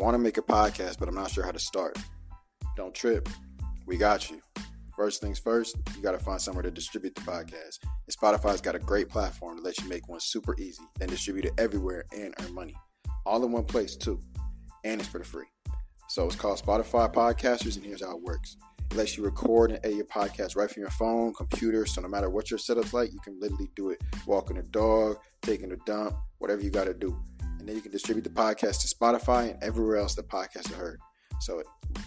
want to make a podcast, but I'm not sure how to start. Don't trip. We got you. First things first, you got to find somewhere to distribute the podcast. And Spotify's got a great platform to let you make one super easy, then distribute it everywhere and earn money. All in one place, too. And it's for the free. So it's called Spotify Podcasters, and here's how it works. It lets you record and edit your podcast right from your phone, computer. So no matter what your setup's like, you can literally do it walking a dog, taking a dump, whatever you got to do. And then you can distribute the podcast to Spotify and everywhere else the podcast is heard. So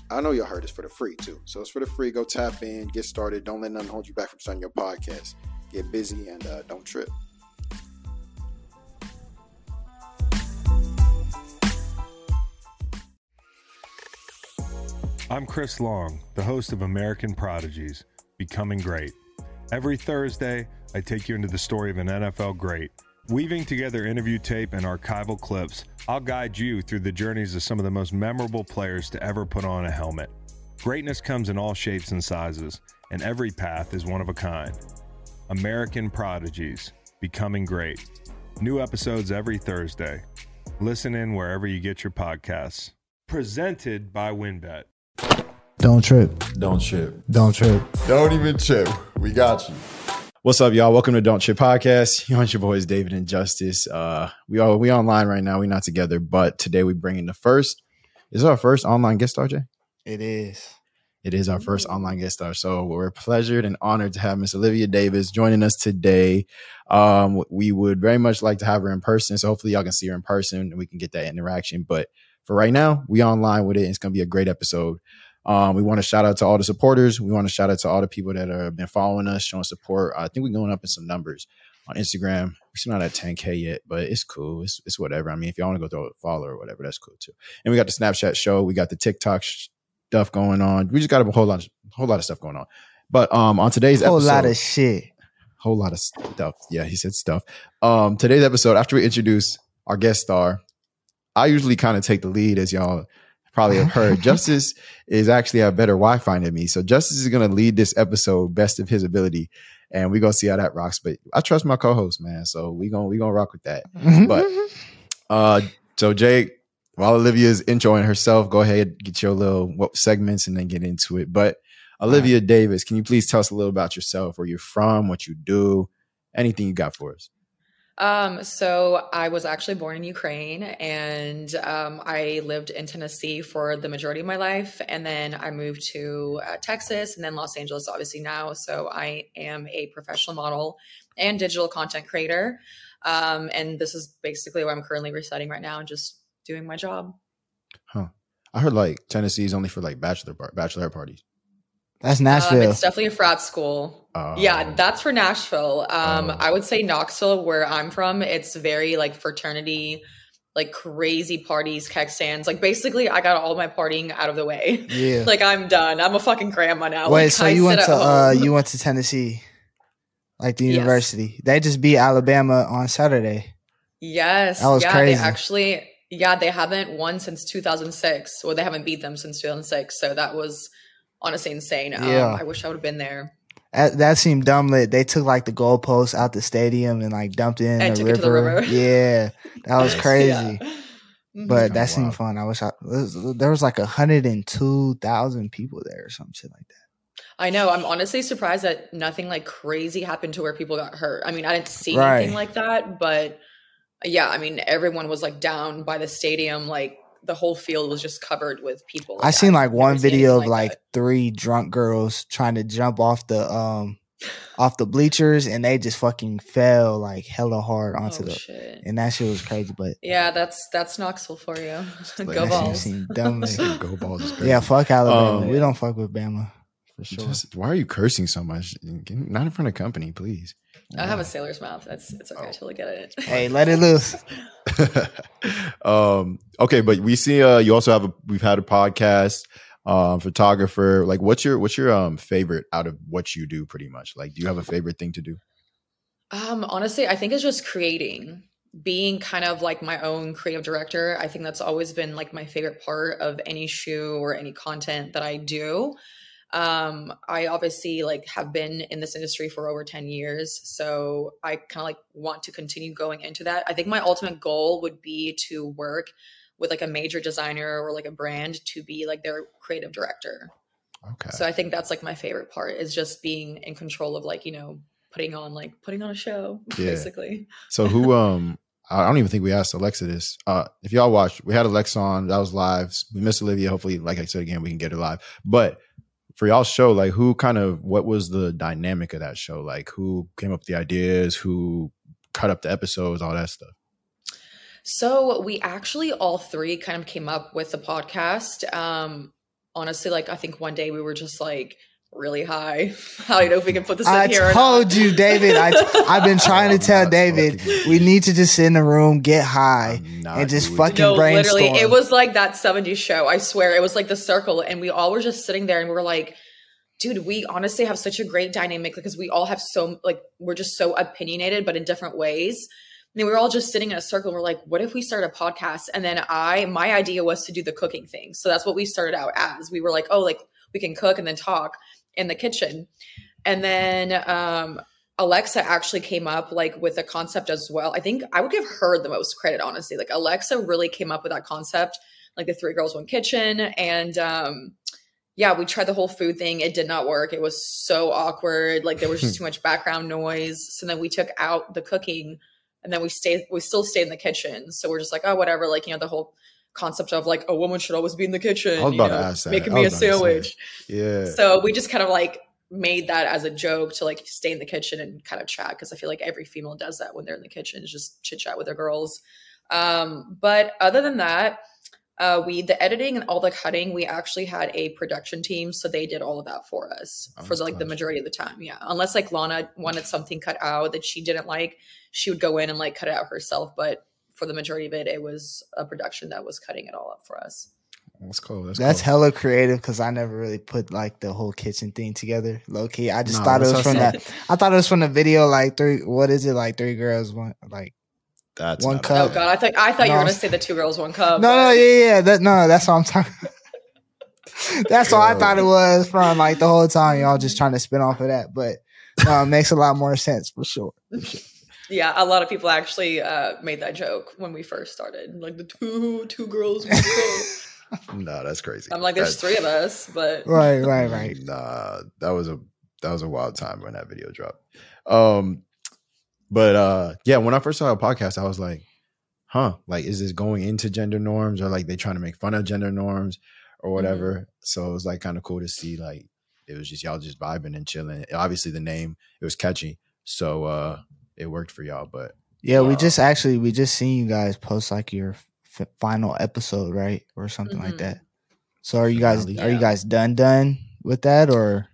I know y'all heard this for the free too. So it's for the free. Go tap in, get started. Don't let nothing hold you back from starting your podcast. Get busy and uh, don't trip. I'm Chris Long, the host of American Prodigies Becoming Great. Every Thursday, I take you into the story of an NFL great. Weaving together interview tape and archival clips, I'll guide you through the journeys of some of the most memorable players to ever put on a helmet. Greatness comes in all shapes and sizes, and every path is one of a kind. American Prodigies Becoming Great. New episodes every Thursday. Listen in wherever you get your podcasts. Presented by WynnBET. Don't trip. Don't trip. Don't trip. Don't even trip. We got you. What's up, y'all? Welcome to Don't Trip Podcast. You know, your boys David and Justice. Uh, we are we online right now. We're not together, but today we bring in the first. Is our first online guest star, Jay? It is. It is our first online guest star. So we're pleasured and honored to have Miss Olivia Davis joining us today. Um, we would very much like to have her in person. So hopefully y'all can see her in person and we can get that interaction. But for right now, we online with it. It's going to be a great episode. Um, we want to shout out to all the supporters. We want to shout out to all the people that have been following us, showing support. I think we're going up in some numbers on Instagram. We're still not at 10K yet, but it's cool. It's, it's whatever. I mean, if y'all want to go throw a follow or whatever, that's cool too. And we got the Snapchat show. We got the TikTok stuff going on. We just got a whole lot, of, whole lot of stuff going on. But um, on today's episode. whole episode, lot of shit. Whole lot of stuff. Yeah, he said stuff. Um, today's episode, after we introduce our guest star, I usually kind of take the lead as y'all probably have heard. Justice is actually a better Wi-Fi than me. So Justice is gonna lead this episode best of his ability. And we're gonna see how that rocks. But I trust my co-host, man. So we gonna we gonna rock with that. but uh so Jake, while Olivia's enjoying herself, go ahead, get your little what, segments and then get into it. But Olivia right. Davis, can you please tell us a little about yourself, where you're from, what you do, anything you got for us? Um, so I was actually born in Ukraine and um, I lived in Tennessee for the majority of my life. And then I moved to uh, Texas and then Los Angeles, obviously, now. So I am a professional model and digital content creator. Um, and this is basically where I'm currently residing right now and just doing my job. Huh. I heard like Tennessee is only for like bachelor bar- bachelor parties. That's Nashville. Um, it's definitely a frat school. Oh. Yeah, that's for Nashville. Um, Oh. I would say Knoxville, where I'm from, it's very like fraternity, like crazy parties, keg stands. Like basically, I got all my partying out of the way. Yeah. like I'm done. I'm a fucking grandma now. Wait, Like, so I you went to uh you went to Tennessee, like the Yes. university. They just beat Alabama on Saturday. Yes, That was yeah, crazy. they actually, yeah, they haven't won since 2006. Well, they haven't beat them since 2006. So that was honestly insane. Yeah. Um, I wish I would have been there. That, that seemed dumb lit. They took like the goalposts out the stadium and like dumped it in And the took river. it to the river. Yeah, that was crazy. Yeah. Mhm. But Kinda that seemed wild. fun. I wish I was- there was like a hundred and two thousand people there or some shit like that. I know. I'm honestly surprised that nothing like crazy happened to where people got hurt. I mean, I didn't see Right. anything like that, but yeah, I mean, everyone was like down by the stadium. Like the whole field was just covered with people. I seen like I've one video of anything like that. three drunk girls trying to jump off the um off the bleachers and they just fucking fell like hella hard onto oh, the shit. and that shit was crazy. But Yeah, that's that's Knoxville for you. Go that shit that shit balls. dumb. Go balls yeah, fuck Alabama. Um, we don't fuck with Bama for sure. Just- why are you cursing so much? Not in front of company, please. I have a sailor's mouth. That's it's okay. Oh. I totally get it. hey, let it loose. um, okay, but we see uh you also have a we've had a podcast, um, photographer. Like what's your what's your um favorite out of what you do pretty much? Like do you have a favorite thing to do? Um, honestly, I think it's just creating, being kind of like my own creative director. I think that's always been like my favorite part of any shoe or any content that I do. Um, I obviously like have been in this industry for over 10 years, so I kind of like want to continue going into that. I think my ultimate goal would be to work with like a major designer or like a brand to be like their creative director. Okay. So I think that's like my favorite part is just being in control of like, you know, putting on like putting on a show Yeah. basically. So who um I don't even think we asked Alexa this. Uh if y'all watched, we had Alexa on, that was live. We missed Olivia. Hopefully, like I said again, we can get her live. But for y'all show, like who kind of what was the dynamic of that show? Like who came up with the ideas, who cut up the episodes, all that stuff. So we actually all three kind of came up with the podcast. Um honestly, like I think one day we were just like really high. I don't know if we can put this I in here. or told you, David. I I've been trying to tell David we need to just sit in the room, get high, and just fucking that. No, brainstorm. literally, it was like that 70s show. I swear, it was like the circle, and we all were just sitting there, and we were like, "Dude, we honestly have such a great dynamic because we all have so like we're just so opinionated, but in different ways." And we were all just sitting in a circle. And we're like, "What if we start a podcast?" And then I, my idea was to do the cooking thing, so that's what we started out as. We were like, "Oh, like we can cook and then talk in the kitchen," and then um, Alexa actually came up like with a concept as well. I think I would give her the most credit, honestly. Like Alexa really came up with that concept, like the three girls, one kitchen. And um yeah, we tried the whole food thing. It did not work. It was so awkward. Like there was just too much background noise. So then we took out the cooking and then we stayed we still stayed in the kitchen. So we're just like, oh whatever, like you know, the whole concept of like a woman should always be in the kitchen. I was you to know, ask that. Making me a was about to say. sandwich. Yeah. So we just kind of like made that as a joke to like stay in the kitchen and kind of chat because I feel like every female does that when they're in the kitchen, is just chit chat with their girls. Um, but other than that, uh, we the editing and all the cutting, we actually had a production team, so they did all of that for us Oh, for like the majority of the time. Yeah, unless like Lana wanted something cut out that she didn't like, she would go in and like cut it out herself. But for the majority of it, it was a production that was cutting it all up for us. That's cool. That's, That's cool. hella creative because I never really put like the whole kitchen thing together. Low key, I just Nah, thought it was from how- that. I thought it was from the video. Like three, what is it? Like three girls, one like. That's one cup. Oh God, I thought I thought you were gonna say the two girls, one cup. No, but- no, yeah, yeah. That no, that's what I'm talking. that's what I thought it was from like the whole time. Y'all just trying to spin off of that, but no, it makes a lot more sense for sure. Yeah, a lot of people actually uh, made that joke when we first started. Like the two two girls. No, that's crazy. I'm like, there's That's- three of us, but Right, right, right. Nah, that was a that was a wild time when that video dropped. Um, but uh, yeah, when I first saw a podcast, I was like, huh, like is this going into gender norms or like they trying to make fun of gender norms or whatever? So it was like kind of cool to see like it was just y'all just vibing and chilling. Obviously, the name it was catchy, so uh, it worked for y'all. But Yeah, we Uh, just actually we just seen you guys post like your f- final episode, right, or something like Mhm. that. So are you guys Finale. are you guys done done with that or?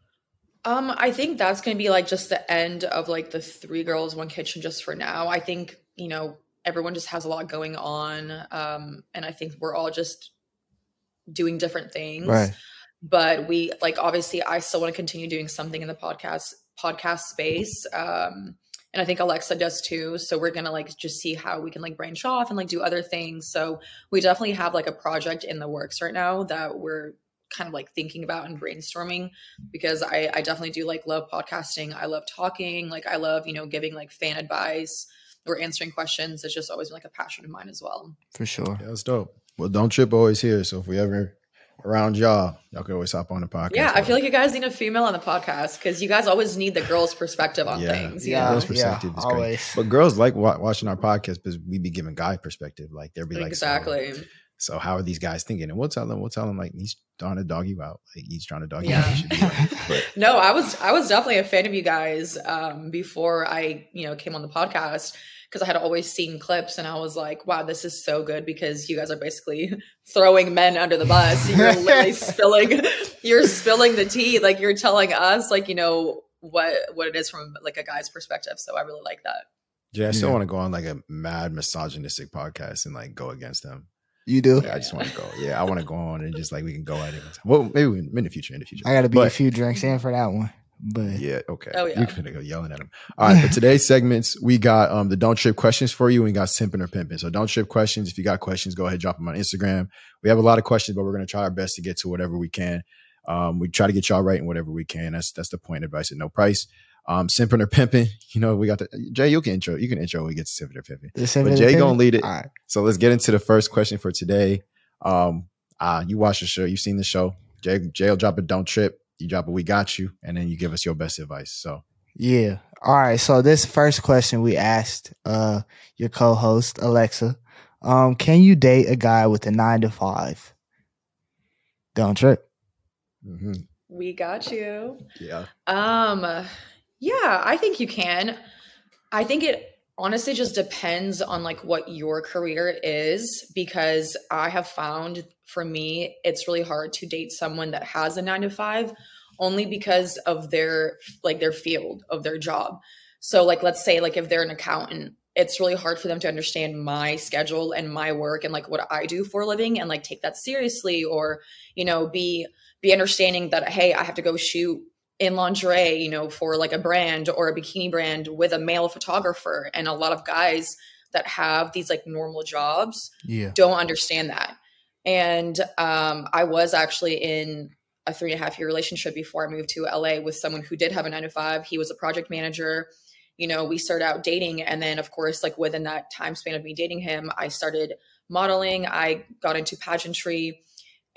um, I think that's gonna be like just the end of like the three girls, one kitchen just for now. I think you know everyone just has a lot going on, um, and I think we're all just doing different things. Right. but we like obviously i still want to continue doing something in the podcast podcast space um and i think alexa does too so we're gonna like just see how we can like branch off and like do other things so we definitely have like a project in the works right now that we're kind of like thinking about and brainstorming because i i definitely do like love podcasting i love talking like i love you know giving like fan advice or answering questions it's just always been like a passion of mine as well For sure. yeah, that's dope. Well, don't trip always here. So if we ever around y'all, y'all can always hop on the podcast. yeah i feel like you guys need a female on the podcast because you guys always need the girl's perspective on Yeah. things Yeah, girls' yeah, perspective is great. But girls like wa- watching our podcast because we be giving guy perspective. Like they'll be like, exactly So, how are these guys thinking? And we'll tell them. We'll tell them like he's trying to dog you out. Like he's trying to dog you out. Yeah. You should be like, No, I was I was definitely a fan of you guys um, before I you know came on the podcast because I had always seen clips and I was like, wow, this is so good because you guys are basically throwing men under the bus. You're literally spilling you're spilling the tea, like you're telling us like you know what what it is from like a guy's perspective. So I really like that. yeah, I still Yeah. want to go on like a mad misogynistic podcast and like go against them. You do. Yeah, I just want to go. Yeah, I want to go on and just like we can go at it. Well, maybe we- in the future. In the future. I got to be a few drinks in for that one. But Yeah, okay. Oh, yeah. You're gonna go yelling at him. All right, for today's segments, we got um the don't trip questions for you, and we got simping or pimping. So don't trip questions. If you got questions, go ahead, drop them on Instagram. We have a lot of questions, but we're gonna try our best to get to whatever we can. Um, we try to get y'all right in whatever we can. That's that's the point. Advice at no price. Um, simping or pimping, you know, we got the Jay. You can intro. You can intro. when We get to simping or pimping. The Simping But Jay Pimping? gonna lead it. All right. So let's get into the first question for today. Um, uh, you watch the show. You've seen the show. Jay, Jay will drop a don't trip. You drop a we got you, and then you give us your best advice. So Yeah. All right. So this first question we asked uh your co-host Alexa, um, can you date a guy with a nine to five? Don't trip. mhm. We got you. yeah, Um, yeah, I think you can. I think it honestly just depends on like what your career is because I have found for me it's really hard to date someone that has a 9 to 5 only because of their like their field of their job. So like let's say like if they're an accountant, it's really hard for them to understand my schedule and my work and like what I do for a living and like take that seriously or you know be be understanding that hey, I have to go shoot in lingerie, you know, for like a brand or a bikini brand with a male photographer. And a lot of guys that have these like normal jobs Yeah. don't understand that. And um, I was actually in a three and a half year relationship before I moved to LA with someone who did have a nine to five. He was a project manager. You know, we started out dating. And then, of course, like within that time span of me dating him, I started modeling. I got into pageantry.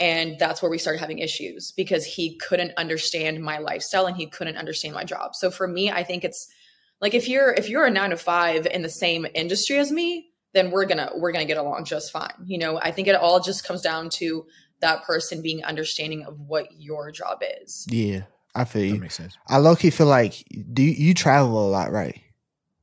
And that's where we started having issues because he couldn't understand my lifestyle and he couldn't understand my job. So for me, I think it's like if you're if you're a nine to five in the same industry as me, then we're gonna we're gonna get along just fine. You know, I think it all just comes down to that person being understanding of what your job is. Yeah. I feel that you. makes sense. I low key feel like do you, you travel a lot, right?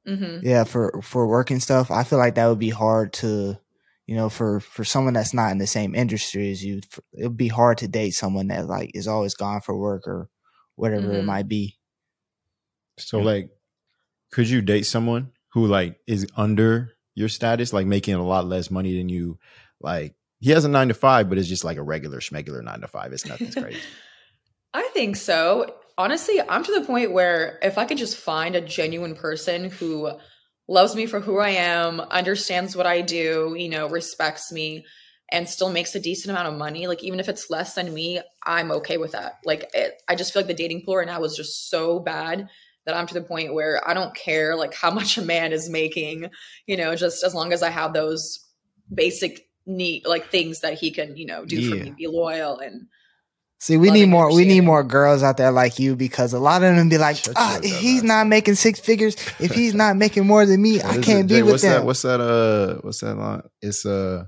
Mm-hmm. Yeah, for for work and stuff. I feel like that would be hard to, you know, for for someone that's not in the same industry as you. It would be hard to date someone that like is always gone for work or whatever it Mhm. might be. So like, could you date someone who like is under your status, like making a lot less money than you? Like he has a nine to five, but it's just like a regular schmegular nine to five. It's nothing crazy. I think so. Honestly, I'm to the point where if I could just find a genuine person who loves me for who I am, understands what I do, you know, respects me, and still makes a decent amount of money, like even if it's less than me, I'm okay with that. Like, it, I just feel like the dating pool right now is just so bad that I'm to the point where I don't care like how much a man is making, you know, just as long as I have those basic need like things that he can, you know, do for me, be loyal and See, we need more. We need more girls out there like you because a lot of them be like, Shut ah, if he's not making six figures, if he's not making more than me, I can't it, be Jay? with what's them. That, what's that? Uh, what's that line? It's uh,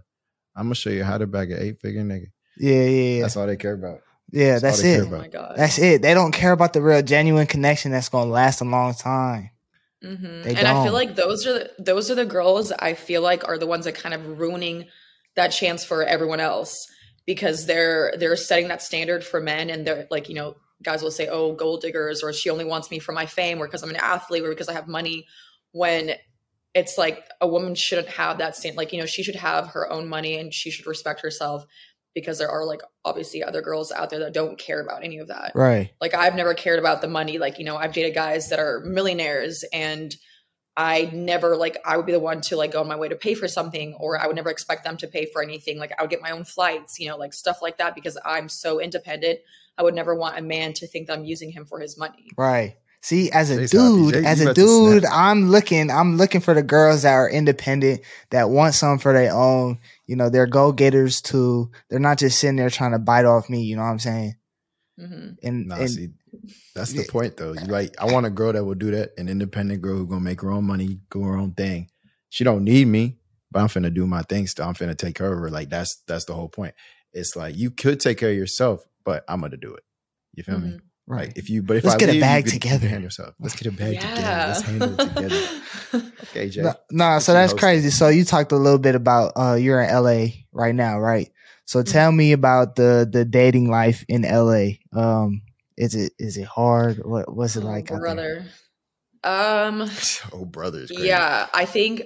I'm gonna show you how to bag an eight figure nigga. yeah, yeah, yeah. That's all they care about. yeah, that's all that's they care it. oh about. my god. That's it. They don't care about the real, genuine connection that's gonna last a long time. hmm They And I don't. feel like those are the, those are the girls I feel like are the ones that kind of ruining that chance for everyone else because they're they're setting that standard for men and they're like you know guys will say oh gold diggers or she only wants me for my fame or because I'm an athlete or because I have money when it's like a woman shouldn't have that same like you know she should have her own money and she should respect herself because there are like obviously other girls out there that don't care about any of that Right. like I've never cared about the money. Like, you know, I've dated guys that are millionaires and I never like I would be the one to like go on my way to pay for something or I would never expect them to pay for anything. Like I would get my own flights, you know, like stuff like that because I'm so independent. I would never want a man to think that I'm using him for his money. Right. See, as a Jay's dude, Jay, as a about to snap. dude, I'm looking, I'm looking for the girls that are independent, that want something for their own. You know, they're go getters too. They're not just sitting there trying to bite off me. You know what I'm saying? hmm And, Nah, and see, that's the Yeah. point though. You like, I want a girl that will do that, an independent girl who gonna make her own money, do her own thing. She don't need me, but I'm finna do my thing still. I'm finna take care of her. Like that's that's the whole point. It's like you could take care of yourself, but I'm gonna do it. You feel me? right. Like if you, but if Let's I get a bag you could- you together. can handle yourself. Let's get a bag together. Let's handle it together. Okay, Jay. No, nah, so that's hosting. crazy. So you talked a little bit about uh you're in LA right now, right? So Mm-hmm. tell me about the the dating life in LA. Um is it is it hard? What was it Oh, like? out there? brother. Um oh, brother, is crazy. Yeah, I think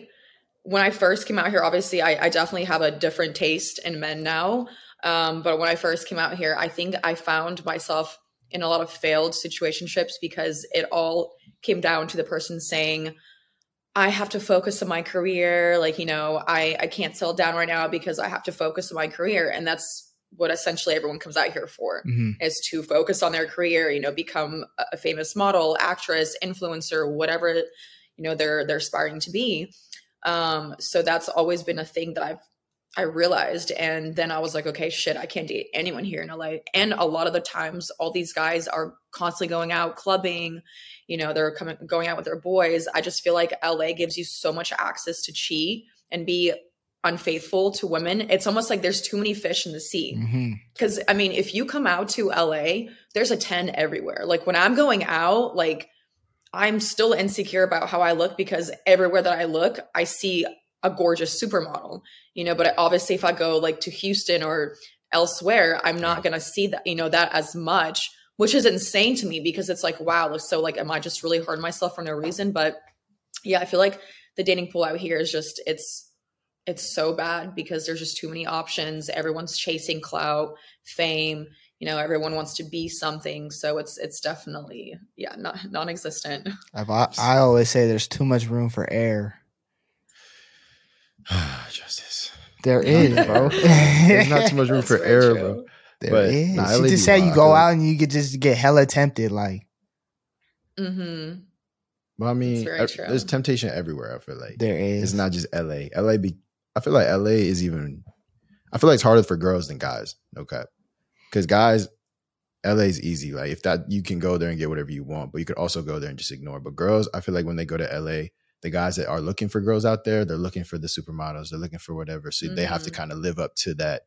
when I first came out here, obviously, I, I definitely have a different taste in men now. Um, but when I first came out here, I think I found myself in a lot of failed situationships because it all came down to the person saying, I have to focus on my career. Like, you know, I, I can't settle down right now because I have to focus on my career. And that's what essentially everyone comes out here for hmm is to focus on their career, you know, become a- a famous model, actress, influencer, whatever you know they're they're aspiring to be. Um, so that's always been a thing that I've I realized, and then I was like, okay, shit, I can't date anyone here in LA. And a lot of the times, all these guys are constantly going out clubbing. You know, they're coming going out with their boys. I just feel like LA gives you so much access to cheat and be unfaithful to women. It's almost like there's too many fish in the sea mm-hmm. because I mean, if you come out to LA, there's a 10 everywhere. Like when I'm going out, like I'm still insecure about how I look because everywhere that I look, I see a gorgeous supermodel, you know. But obviously, if I go like to Houston or elsewhere, I'm not going to see that, you know, that as much, which is insane to me because it's like, wow, so like, am I just really hurting myself for no reason? But yeah, I feel like the dating pool out here is just, it's, it's so bad because there's just too many options. Everyone's chasing clout, fame. You know, everyone wants to be something. So it's it's definitely yeah, not non-existent. I've, I, I always say there's too much room for error. Justice. There is, bro. There's not too much room That's for very error, true. bro. There But, is. nah, she just said you go out and you could just get hella tempted. Like Mm-hmm. But I mean, very ev- true. there's temptation everywhere. I feel like there is. it's not just LA. LA be. I feel like LA is even. I feel like it's harder for girls than guys. No cap. Because guys, LA is easy. Like if that you can go there and get whatever you want, but you could also go there and just ignore. But girls, I feel like when they go to LA, the guys that are looking for girls out there, they're looking for the supermodels. They're looking for whatever. So they have to Mhm. kind of live up to that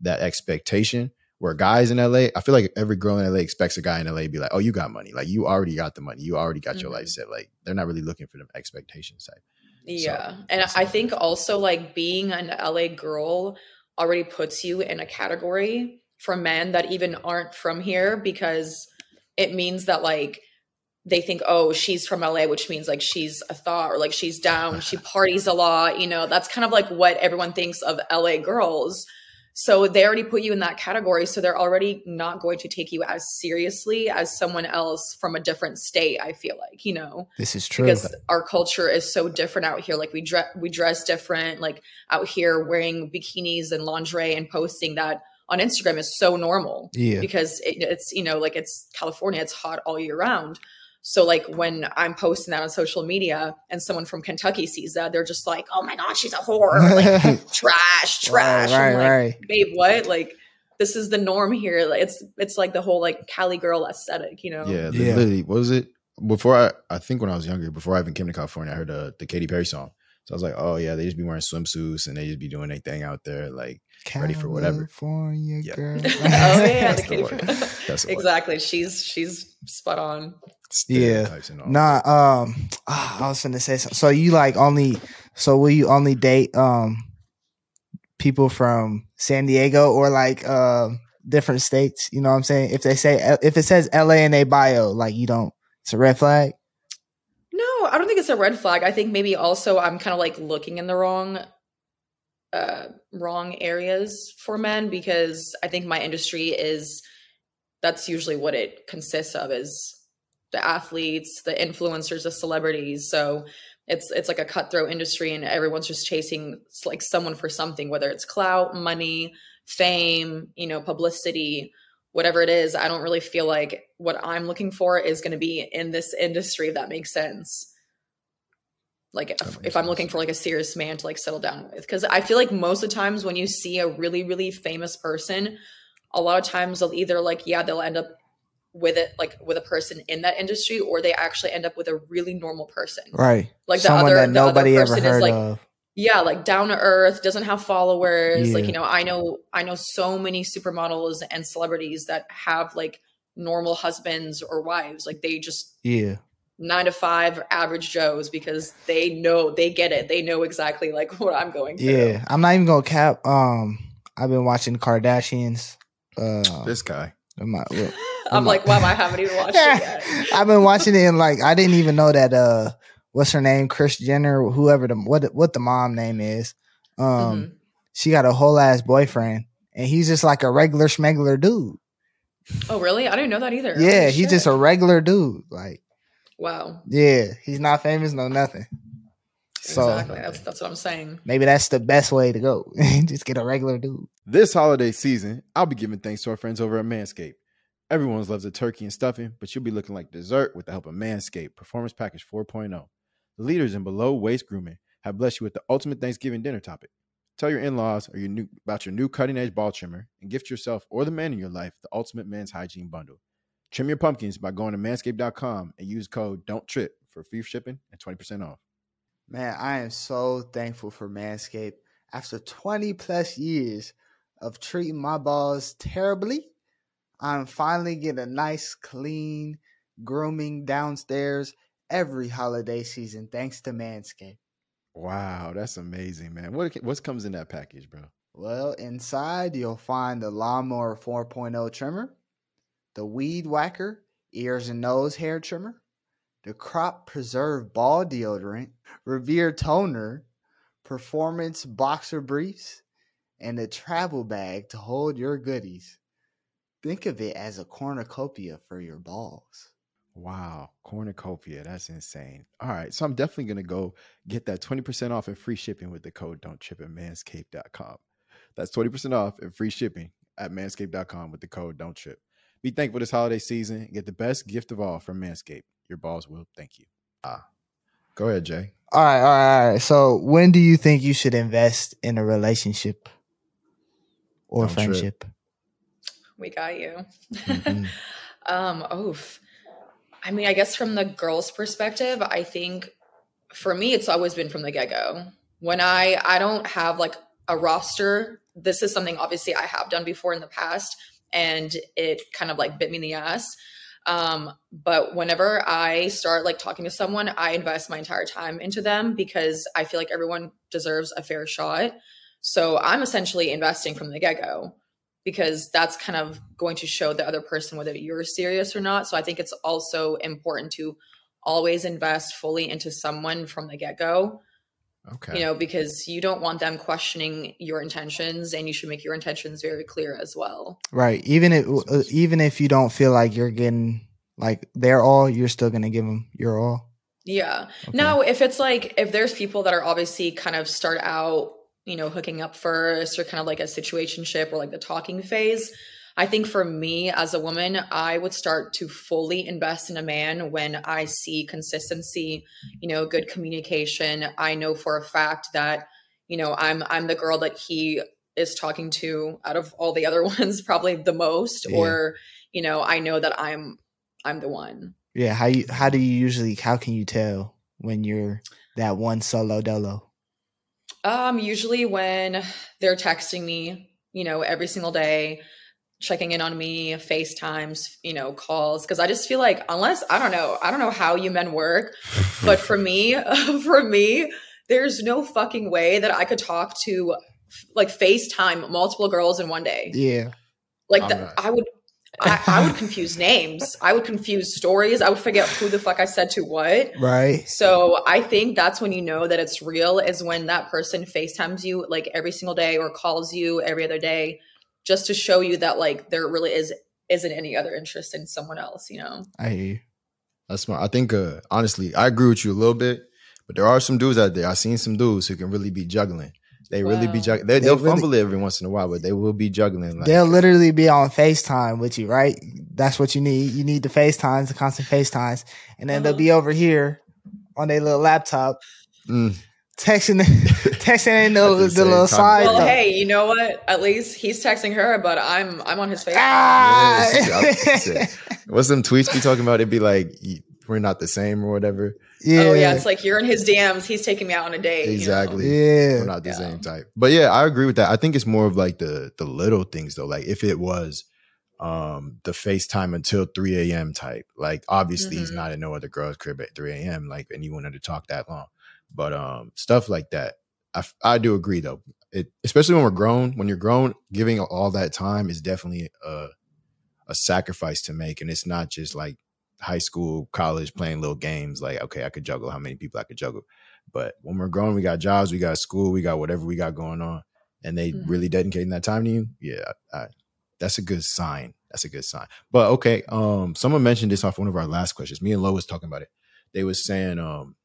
that expectation. Where guys in LA, I feel like every girl in LA expects a guy in LA to be like, "Oh, you got money. Like you already got the money. You already got your Mhm. life set." Like they're not really looking for the expectations type. Yeah. So, and I think also like being an LA girl already puts you in a category for men that even aren't from here because it means that like they think, oh, she's from LA, which means like she's a thought or like she's down, she parties a lot. You know, that's kind of like what everyone thinks of LA girls. So they already put you in that category. So they're already not going to take you as seriously as someone else from a different state, I feel like, you know this is true. because our culture is so different out here like we dress we dress different like out here wearing bikinis and lingerie and posting that on Instagram is so normal yeah. because it, it's you know like it's California it's hot all year round so like when I'm posting that on social media and someone from Kentucky sees that they're just like oh my god she's a whore like trash trash Right, right, like, right. babe what like this is the norm here like it's it's like the whole like Cali girl aesthetic you know Yeah, Yeah. literally. What was it? Before I, I think when I was younger, before I even came to California, I heard uh, the Katy Perry song. So I was like, oh yeah, they just be wearing swimsuits and they just be doing their thing out there. Like, ready for whatever. California Yeah. girl. oh yeah, That's the the word. That's the word. exactly. She's she's spot on. Yeah. stereotypes and all. Nah, um, ah, I was gonna say something. So you like only? So will you only date um people from San Diego or like um different states? You know what I'm saying? If they say if it says L.A. in a bio, like you don't, it's a red flag. I don't think it's a red flag. I think maybe also I'm kind of like looking in the wrong uh wrong areas for men because I think my industry is that's usually what it consists of is the athletes, the influencers, the celebrities. So it's it's like a cutthroat industry and everyone's just chasing like someone for something whether it's clout, money, fame, you know, publicity, whatever it is. I don't really feel like what I'm looking for is going to be in this industry if that makes sense. Like if, if I'm looking for like a serious man to like settle down with cuz I feel like most of the times when you see a really really famous person, a lot of times they'll either like yeah, they'll end up with it like with a person in that industry or they actually end up with a really normal person. Right. Like the Someone other that the other nobody ever person heard is like of. yeah like down to earth doesn't have followers like you know i know i know so many supermodels and celebrities that have like normal husbands or wives like they just Yeah. Nine to five average joes because they know they get it they know exactly like what i'm going through Yeah. I'm not even gonna cap. Um, I've been watching Kardashians. Uh, This guy. my- well, i'm like wow i haven't even watched it yet I've been watching it and like I didn't even know that uh what's her name Kris Jenner whoever the what what the mom name is um Mhm. she got a whole ass boyfriend and he's just like a regular schmegler dude oh really i didn't know that either yeah Holy he's just a regular dude like wow yeah he's not famous no nothing So exactly. That's that's what I'm saying. maybe that's the best way to go. Just get a regular dude. This holiday season, I'll be giving thanks to our friends over at Manscaped. Everyone's loves a turkey and stuffing, but you'll be looking like dessert with the help of Manscaped Performance Package 4.0. The leaders in below waist grooming have blessed you with the ultimate Thanksgiving dinner topic. Tell your in-laws or your new about your new cutting-edge ball trimmer and gift yourself or the man in your life the ultimate man's hygiene bundle. Trim your pumpkins by going to manscaped.com and use code Don't Trip for free shipping and 20% off. Man, I am so thankful for Manscaped. After 20 plus years of treating my balls terribly, I'm finally getting a nice, clean grooming downstairs every holiday season thanks to Manscaped. Wow, that's amazing, man. What what comes in that package, bro? Well, inside you'll find the Lawnmower 4.0 trimmer, the Weed Whacker ears and nose hair trimmer, the Crop Preserve ball deodorant, Reviver toner, Performance boxer briefs, and a travel bag to hold your goodies. Think of it as a cornucopia for your balls. Wow, cornucopia. That's insane. All right. So I'm definitely going to go get that 20% off and free shipping with the code don't trip at manscaped.com. That's 20% off and free shipping at manscaped.com with the code don't trip. Be thankful this holiday season. Get the best gift of all from Manscaped. Your balls will thank you. Ah, Go ahead, Jay. All right, all right, all right. So, when do you think you should invest in a relationship or Don't trip. friendship? We got you. Mhm. um, oof. I mean, I guess from the girl's perspective, I think for me, it's always been from the get go. When I I don't have like a roster, this is something obviously I have done before in the past, and it kind of like bit me in the ass. Um, but whenever I start like talking to someone, I invest my entire time into them because I feel like everyone deserves a fair shot. So I'm essentially investing from the get go because that's kind of going to show the other person whether you're serious or not. So I think it's also important to always invest fully into someone from the get go, Okay. you know, because you don't want them questioning your intentions and you should make your intentions very clear as well. Right. Even if uh, even if you don't feel like you're getting like their all, you're still gonna give them your all. Yeah. Okay. Now, if it's like, if there's people that are obviously kind of start out, you know, hooking up first or kind of like a situationship or like the talking phase, I think for me as a woman, I would start to fully invest in a man when I see consistency, you know, good communication. I know for a fact that, you know, I'm I'm the girl that he is talking to out of all the other ones probably the most Yeah. or, you know, I know that I'm I'm the one. Yeah. How you how do you usually how can you tell when you're that one solo dolo? Um, usually when they're texting me, you know, every single day, checking in on me, FaceTimes, you know, calls. Cause I just feel like unless I don't know, I don't know how you men work, but for me, for me, there's no fucking way that I could talk to like FaceTime multiple girls in one day. Yeah. Like I'm the, not. I would I, I would confuse names. I would confuse stories. I would forget who the fuck I said to what. Right. So I think that's when you know that it's real is when that person FaceTimes you like every single day or calls you every other day just to show you that like there really is isn't any other interest in someone else, you know. I hear you. That's smart. I think uh honestly, I agree with you a little bit, but there are some dudes out there. I've seen some dudes who can really be juggling. They really be juggling. They, They they'll really- fumble it every once in a while, but they will be juggling. Like, They'll literally be on FaceTime with you, right? That's what you need. You need the FaceTimes, the constant FaceTimes. And then they'll Uh-huh. be over here on their little laptop mm, texting texting in the, the the little side. Well, note. hey, you know what? At least he's texting her, but I'm I'm on his face. Ah! Yeah, it's- I- what's them tweets be talking about? It'd be like we're not the same or whatever. yeah. Oh yeah, it's like you're in his DMs, he's taking me out on a date. you know? Exactly. yeah. We're not the Yeah. same type. But yeah, I agree with that. I think it's more of like the the little things though. Like if it was um the FaceTime until 3 a.m. type. Like obviously he's Mhm. not in no other girl's crib at 3 a.m. Like and you wanted to talk that long. But um stuff like that. I do agree though. It especially when we're grown, when you're grown, giving all that time is definitely a a sacrifice to make. And it's not just like high school, college playing little games like, okay, I could juggle how many people I could juggle. But when we're grown, we got jobs, we got school, we got whatever we got going on, and they Mhm. really dedicating that time to you. Yeah, I, that's a good sign. That's a good sign. But okay, um, someone mentioned this off one of our last questions. Me and Lo was talking about it. They was saying, um,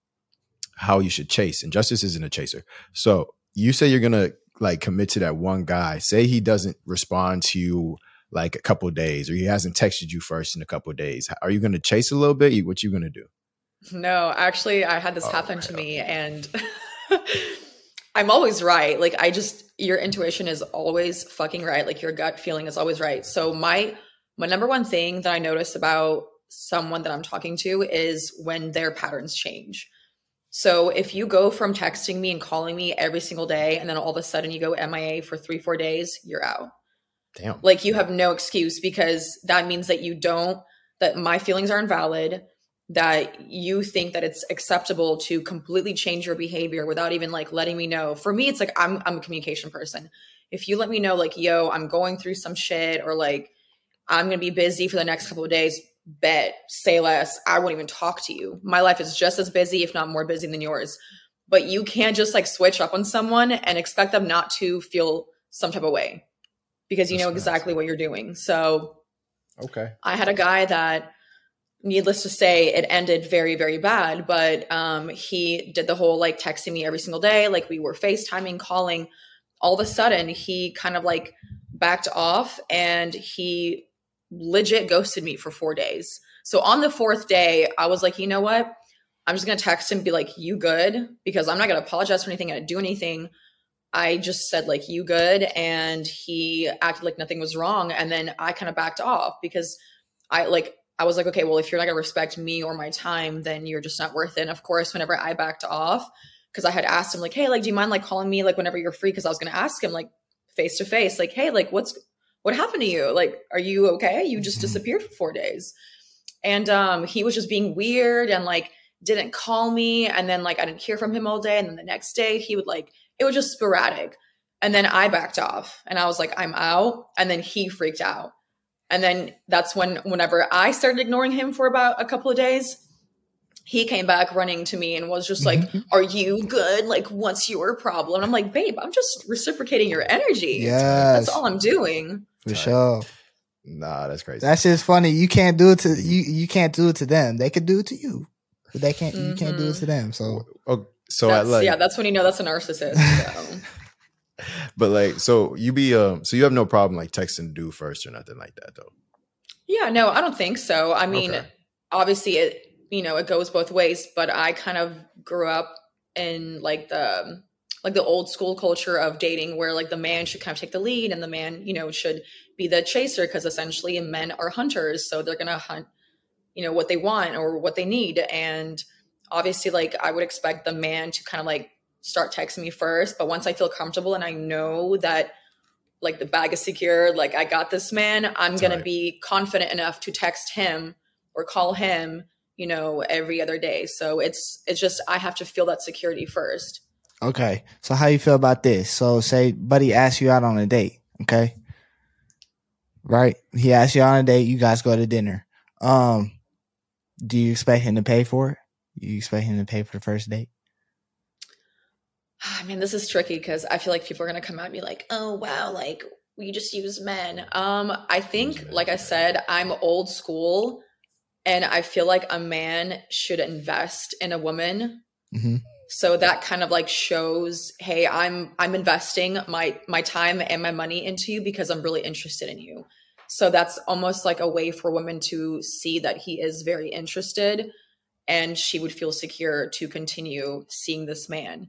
how you should chase. And Justice isn't a chaser. So you say you're gonna like commit to that one guy. Say he doesn't respond to you like a couple days, or he hasn't texted you first in a couple days. Are you gonna chase a little bit? What you gonna do? No, actually, I had this Oh, happen to me, and I'm always right. Like, I just your intuition is always fucking right. Like, your gut feeling is always right. So my my number one thing that I notice about someone that I'm talking to is when their patterns change. So if you go from texting me and calling me every single day, and then all of a sudden you go MIA for three four days, you're out. Damn. like you have no excuse because that means that you don't that my feelings are invalid that you think that it's acceptable to completely change your behavior without even like letting me know. For me it's like i'm i'm a communication person. If you let me know like yo i'm going through some shit or like i'm gonna be busy for the next couple of days bet say less i won't even talk to you my life is just as busy if not more busy than yours but you can't just like switch up on someone and expect them not to feel some type of way because you That's know exactly what you're doing. So Okay. I had a guy that, needless to say, it ended very, very bad. But um, he did the whole like texting me every single day, like we were FaceTiming, calling. All of a sudden, he kind of like backed off and he legit ghosted me for four days. So on the fourth day, I was like, you know what? I'm just gonna text him, and be like, "You good?" Because I'm not gonna apologize for anything. I do anything. I just said like, "You good?" And he acted like nothing was wrong. And then I kind of backed off because I like I was like, okay, well, if you're not gonna respect me or my time, then you're just not worth it. And of course, whenever I backed off, because I had asked him like, hey, like, do you mind like calling me like whenever you're free? Because I was gonna ask him like face to face, like, hey, like, what's what happened to you? Like, are you okay? You just Mhm. disappeared for four days. And um, he was just being weird and like didn't call me. And then like I didn't hear from him all day. And then the next day he would like it was just sporadic. And then I backed off and I was like, I'm out. And then he freaked out. And then that's when, whenever I started ignoring him for about a couple of days, he came back running to me and was just like, Are you good? Like, what's your problem? I'm like, Babe, I'm just reciprocating your energy. Yes, That's all I'm doing. for Tight. sure. Nah, that's crazy. That's just funny. You can't do it to you. You can't do it to them. They could do it to you, but they can't. You can't do it Mhm. to them. So oh, so That's, at like, yeah, that's when you know that's a narcissist. So. but like, so you be um, so you have no problem like texting dude first or nothing like that though. Yeah, no, I don't think so. I mean, Okay. obviously it you know, it goes both ways, but I kind of grew up in like the like the old school culture of dating where like the man should kind of take the lead and the man, you know, should be the chaser because essentially men are hunters, so they're going to hunt you know what they want or what they need and obviously like I would expect the man to kind of like start texting me first, but once I feel comfortable and I know that like the bag is secure, like I got this man, I'm going Right. to be confident enough to text him or call him, you know, every other day. So it's it's just I have to feel that security first. okay. So how you feel about this? So say buddy asks you out on a date. Okay. Right. He asks you on a date. You guys go to dinner. Um, do you expect him to pay for it? You expect him to pay for the first date? I mean, this is tricky because I feel like people are gonna come out and be like, "Oh wow, like we just use men." Um, I think, like I said, I'm old school, and I feel like a man should invest in a woman. Mm-hmm. So that kind of like shows, hey, I'm I'm investing my my time and my money into you because I'm really interested in you. So that's almost like a way for women to see that he is very interested, and she would feel secure to continue seeing this man.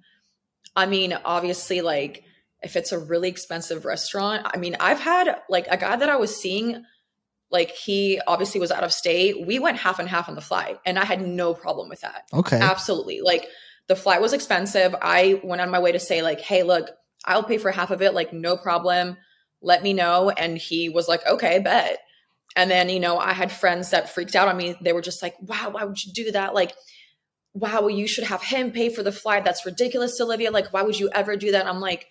I mean, obviously, like if it's a really expensive restaurant, I mean, I've had like a guy that I was seeing, like he obviously was out of state. We went half and half on the flight, and I had no problem with that. Okay. Absolutely. Like the flight was expensive. I went on my way to say, like, hey, look, I'll pay for half of it, like, no problem. Let me know. And he was like, okay, bet. And then, you know, I had friends that freaked out on me. They were just like, wow, why would you do that? Like, wow, you should have him pay for the flight. That's ridiculous, Olivia. Like, why would you ever do that? And I'm like,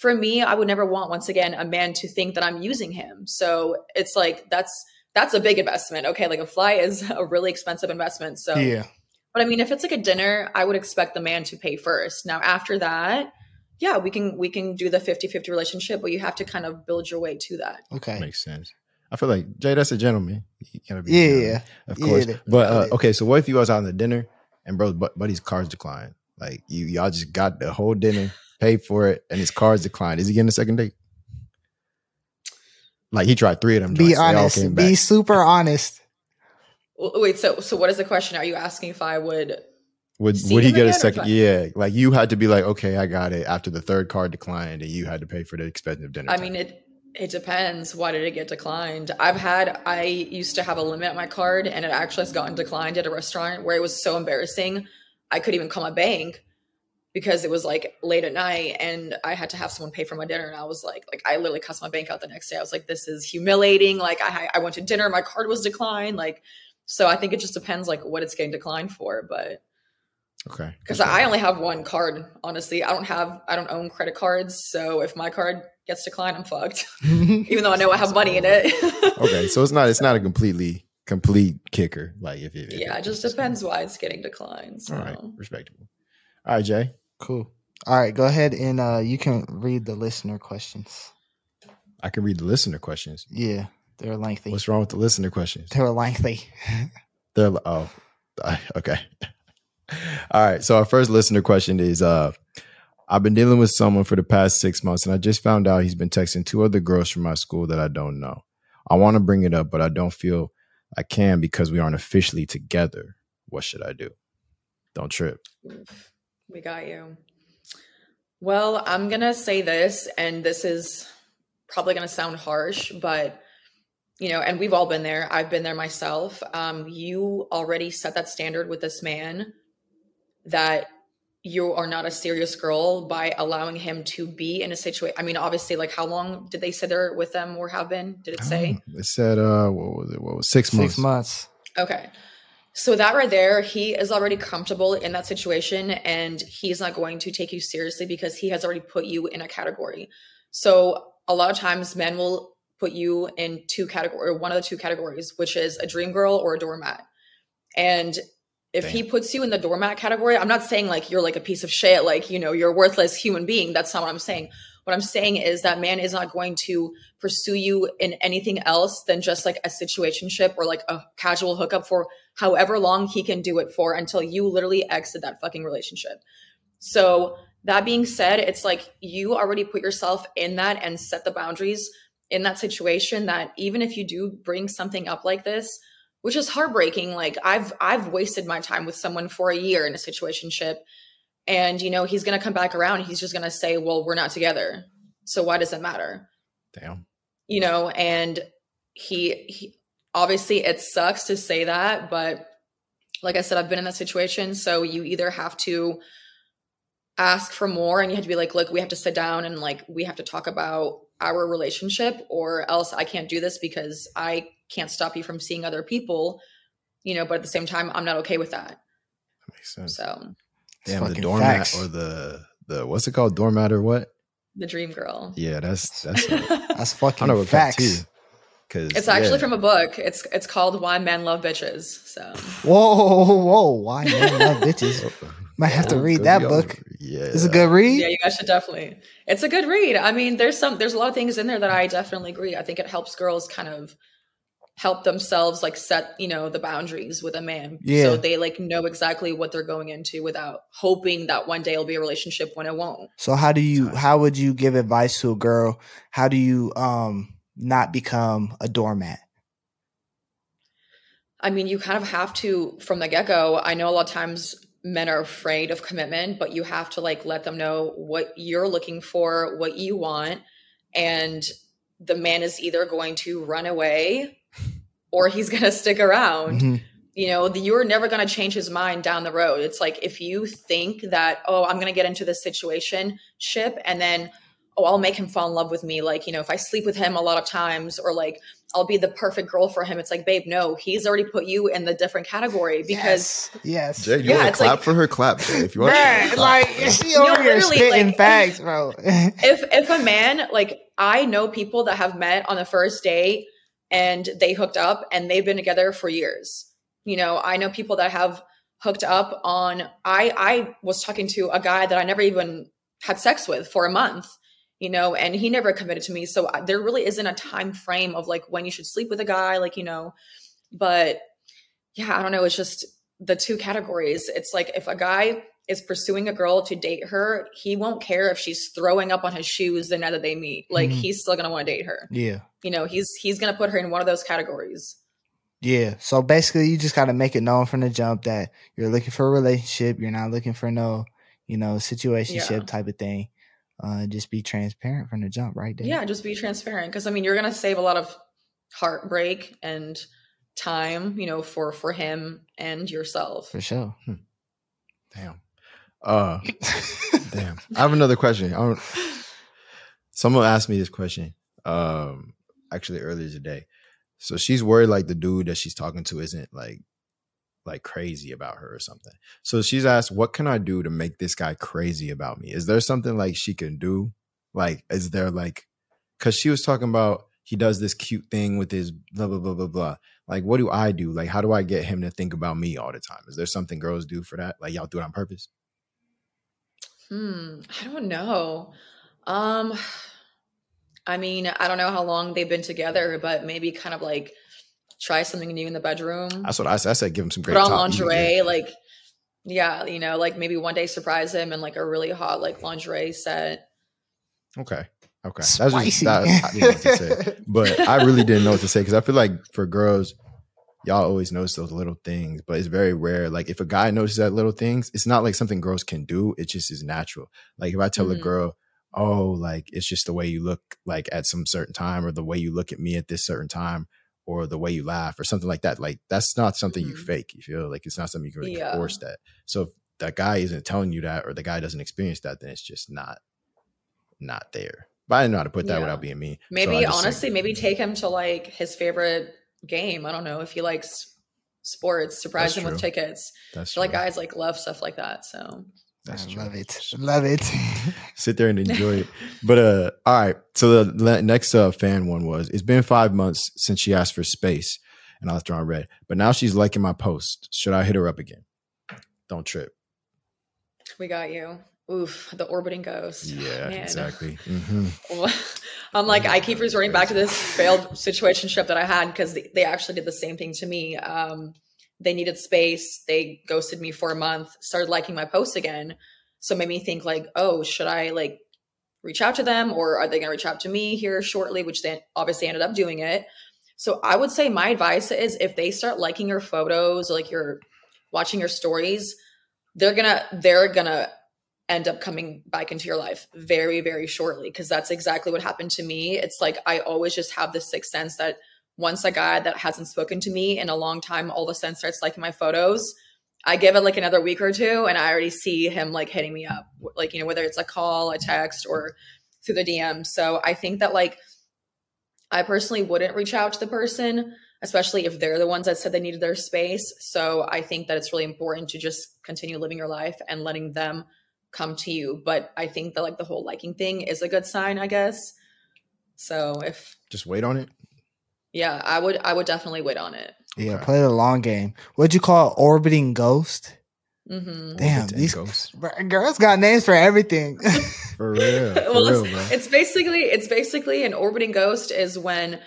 for me, I would never want, once again, a man to think that I'm using him. So it's like, that's, that's a big investment. Okay. Like a flight is a really expensive investment. So, yeah. but I mean, if it's like a dinner, I would expect the man to pay first. Now, after that, yeah, we can we can do the 50-50 relationship, but you have to kind of build your way to that. Okay. Makes sense. I feel like Jay, that's a gentleman. He gotta be Yeah. Yeah. of course. it- but uh, okay, so what if you was out on the dinner and bro, but buddy's cards declined. Like you, y'all just got the whole dinner, paid for it, and his cards declined. Is he getting a second date? Like he tried three of them. Be joints, honest. Be back. super honest. Wait, so so what is the question? Are you asking if I would? Would would he get a second? what? Yeah, like you had to be like, okay, I got it. After the third card declined, and you had to pay for the expensive dinner. I time. mean, it it depends. Why did it get declined? I've had I used to have a limit on my card, and it actually has gotten declined at a restaurant where it was so embarrassing. I couldn't even call my bank because it was like late at night, and I had to have someone pay for my dinner. And I was like, like I literally cussed my bank out the next day. I was like, this is humiliating. Like I I went to dinner, my card was declined. Like so, I think it just depends like what it's getting declined for, but. okay, because okay. I only have one card. Honestly, I don't have I don't own credit cards, so if my card gets declined, I'm fucked. Even though I know I have money in it. okay, so it's not it's not a completely complete kicker. Like if it, if yeah, it just depends why it's getting declined. So. All right, respectable. All right, Jay. Cool. All right, go ahead and uh you can read the listener questions. I can read the listener questions. Yeah, they're lengthy. What's wrong with the listener questions? They're lengthy. They're oh, I- okay. All right. So our first listener question is: uh, I've been dealing with someone for the past six months, and I just found out he's been texting two other girls from my school that I don't know. I want to bring it up, but I don't feel I can because we aren't officially together. What should I do? Don't trip. Oof, We got you. Well, I'm gonna say this, and this is probably gonna sound harsh, but you know, and we've all been there. I've been there myself. Um, you already set that standard with this man that you are not a serious girl by allowing him to be in a situation. I mean, obviously, like how long did they sit they're with them or have been? Did it say? It said, uh, what was it? What was six months? Six months. Okay. So that right there, he is already comfortable in that situation and he's not going to take you seriously because he has already put you in a category. So a lot of times men will put you in two category or one of the two categories, which is a dream girl or a doormat. And if he puts you in the doormat category, I'm not saying like you're like a piece of shit, like, you know, you're a worthless human being. That's not what I'm saying. What I'm saying is that man is not going to pursue you in anything else than just like a situationship or like a casual hookup for however long he can do it for until you literally exit that fucking relationship. So, that being said, it's like you already put yourself in that and set the boundaries in that situation that even if you do bring something up like this, which is heartbreaking, like I've I've wasted my time with someone for a year in a situationship and you know he's going to come back around he's just going to say well we're not together so why does it matter Damn. you know and he, he obviously it sucks to say that but like i said i've been in that situation so you either have to ask for more and you have to be like look we have to sit down and like we have to talk about our relationship or else i can't do this because i can't stop you from seeing other people you know but at the same time i'm not okay with that That makes sense. so Damn, the fucking doormat facts. or the the what's it called? Doormat or what? the dream girl Yeah, that's that's. I That's don't fucking know what that facts. too. Because It's actually from a book. It's it's called Why Men Love Bitches. So Whoa, whoa, whoa! Why men love bitches? Oh, Might have to oh, read that book. Yeah, It's a good read. yeah, you guys should definitely. It's a good read. I mean, there's some there's a lot of things in there that I definitely agree. I think it helps girls kind of help themselves like set you know the boundaries with a man Yeah. so they like know exactly what they're going into without hoping that one day it'll be a relationship when it won't So how do you? How would you give advice to a girl? How do you um not become a doormat? I mean, you kind of have to from the get go. I know a lot of times men are afraid of commitment, but you have to like let them know what you're looking for, what you want. And the man is either going to run away or he's going to stick around. Mhm. You know, the, you're never going to change his mind down the road. It's like if you think that, oh, I'm going to get into this situation ship and then, oh, I'll make him fall in love with me. Like, you know, if I sleep with him a lot of times or like I'll be the perfect girl for him. It's like, babe, no, he's already put you in the different category because yes, yes. Jay, you Yeah, want to it's clap like- for her? Clap, Jay. If you want, Bruh, to like she over here literally, spitting like- facts, bro. if if a man like I know people that have met on the first date and they hooked up and they've been together for years. You know, I know people that have hooked up on I I was talking to a guy that I never even had sex with for a month, you know, and he never committed to me. So I- there really isn't a time frame of like when you should sleep with a guy, like, you know, but yeah, I don't know, it's just the two categories. It's like if a guy is pursuing a girl to date her, he won't care if she's throwing up on his shoes the night that they meet. Like Mhm. he's still gonna want to date her. Yeah. You know, he's he's gonna put her in one of those categories. Yeah. So basically, you just got to make it known from the jump that you're looking for a relationship. You're not looking for no, you know, situationship Yeah. type of thing. Uh, just be transparent from the jump, right there. Yeah, just be transparent because I mean you're gonna save a lot of heartbreak and time, you know, for for him and yourself. For sure. Damn. Uh, damn. I have another question. I don't, someone asked me this question. Um, actually earlier today. So she's worried like the dude that she's talking to isn't like like crazy about her or something. So she's asked, "What can I do to make this guy crazy about me? Is there something like she can do? Like, is there like, because she was talking about he does this cute thing with his blah blah blah blah blah. Like, what do I do? Like, how do I get him to think about me all the time? Is there something girls do for that? Like, y'all do it on purpose? Hmm, I don't know. Um I mean, I don't know how long they've been together, but maybe kind of like try something new in the bedroom. That's what I said. I said, give him some great Put on top music. lingerie, like yeah, you know, like maybe one day surprise him in like a really hot like lingerie set. Okay. Okay. That's just that, I didn't know what to say. But I really didn't know what to say because I feel like for girls, y'all always notice those little things, but it's very rare. Like if a guy notices that little things, it's not like something girls can do. It just is natural. Like if I tell a Mhm. girl, oh, like it's just the way you look like at some certain time or the way you look at me at this certain time or the way you laugh or something like that. Like that's not something you Mhm. fake. You feel like it's not something you can really Yeah. force that. So if that guy isn't telling you that or the guy doesn't experience that, then it's just not not there. But I didn't know how to put that Yeah. without being me. So Maybe said- honestly, maybe take him to like his favorite game. I don't know if he likes sports. Surprise That's him with tickets. that's I feel like guys like love stuff like that. So That's I true. love it. Love it. Sit there and enjoy it. But uh, all right. So the le- next uh, fan one was: It's been five months since she asked for space, and I left her on red. But now she's liking my post. Should I hit her up again? Don't trip. we got you. Oof, the orbiting ghost. Yeah, Man. exactly. hmm I'm like, I keep resorting back to this failed situationship that I had because they, they actually did the same thing to me. Um, they needed space. They ghosted me for a month, started liking my posts again. So made me think like, oh, should I like reach out to them or are they going to reach out to me here shortly? Which they obviously ended up doing it. So I would say my advice is if they start liking your photos, like you're watching your stories, they're gonna they're gonna end up coming back into your life very very shortly because that's exactly what happened to me. It's like i always just have this sixth sense that once a guy that hasn't spoken to me in a long time all of a sudden starts liking my photos i give it like another week or two and i already see him like hitting me up like you know whether it's a call a text or through the dm so i think that like i personally wouldn't reach out to the person especially if they're the ones that said they needed their space. So i think that it's really important to just continue living your life and letting them come to you. But I think that like the whole liking thing is a good sign, I guess. So if Just wait on it. yeah, I would I would definitely wait on it. Yeah, Okay. play the long game. What'd you call it? orbiting ghost? Mm-hmm. Damn, Orbit these ghost. Girls got names for everything. For real. For well, real, it's, bro. it's basically it's basically an orbiting ghost is when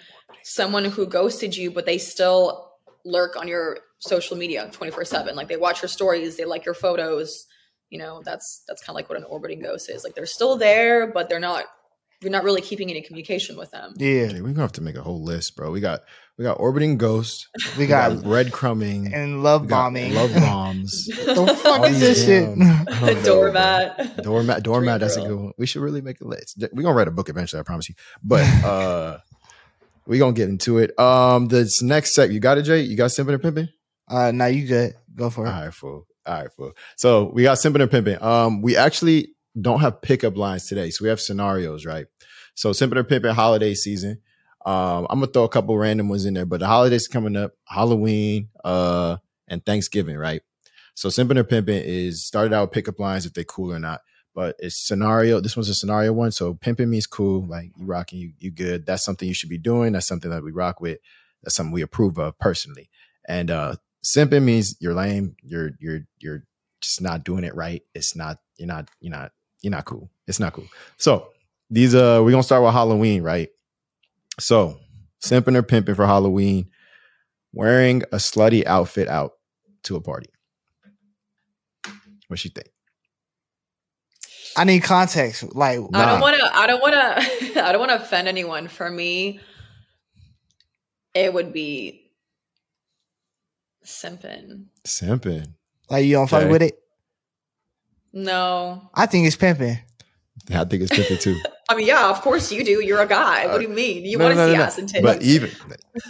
someone who ghosted you, but they still lurk on your social media 24 7 like they watch your stories they like your photos you know that's that's kind of like what an orbiting ghost is like they're still there but they're not you're not really keeping any communication with them yeah, we're gonna have to make a whole list, bro. We got we got orbiting ghosts we got breadcrumbing. and love bombing. Love bombs. the fuck is this shit? damn- I the doormat Doormat, doormat. That's a good one. We should really make a list. We're gonna write a book eventually. I promise you. But uh we gonna get into it. Um, this next set, you got it, Jay. You got simping and pimping. Uh, now you good. Go for it. All right, fool. All right, fool. So we got simping and pimping. Um, we actually don't have pickup lines today, so we have scenarios, right? So simping and pimping holiday season. Um, I'm gonna throw a couple random ones in there, but the holidays coming up, Halloween, uh, and Thanksgiving, right? So simping and pimping is started out with pickup lines if they're cool or not. But it's scenario. This one's a scenario one. So pimping means cool, like you rocking, you you good. That's something you should be doing. That's something that we rock with. That's something we approve of personally. And uh simping means you're lame. You're you're you're just not doing it right. It's not you're not you're not you're not cool. It's not cool. So these uh we're gonna start with Halloween, right? So simping or pimping for Halloween, wearing a slutty outfit out to a party. What she think? I need context. Like, I don't want to. I don't want to. I don't want to offend anyone. For me, it would be simping. Simping. like you don't fuck with it. No, I think it's pimping. I think it's pimping too. I mean, yeah, of course you do. You're a guy. What do you mean? You No, want to no, see no, no. ass and titties? But even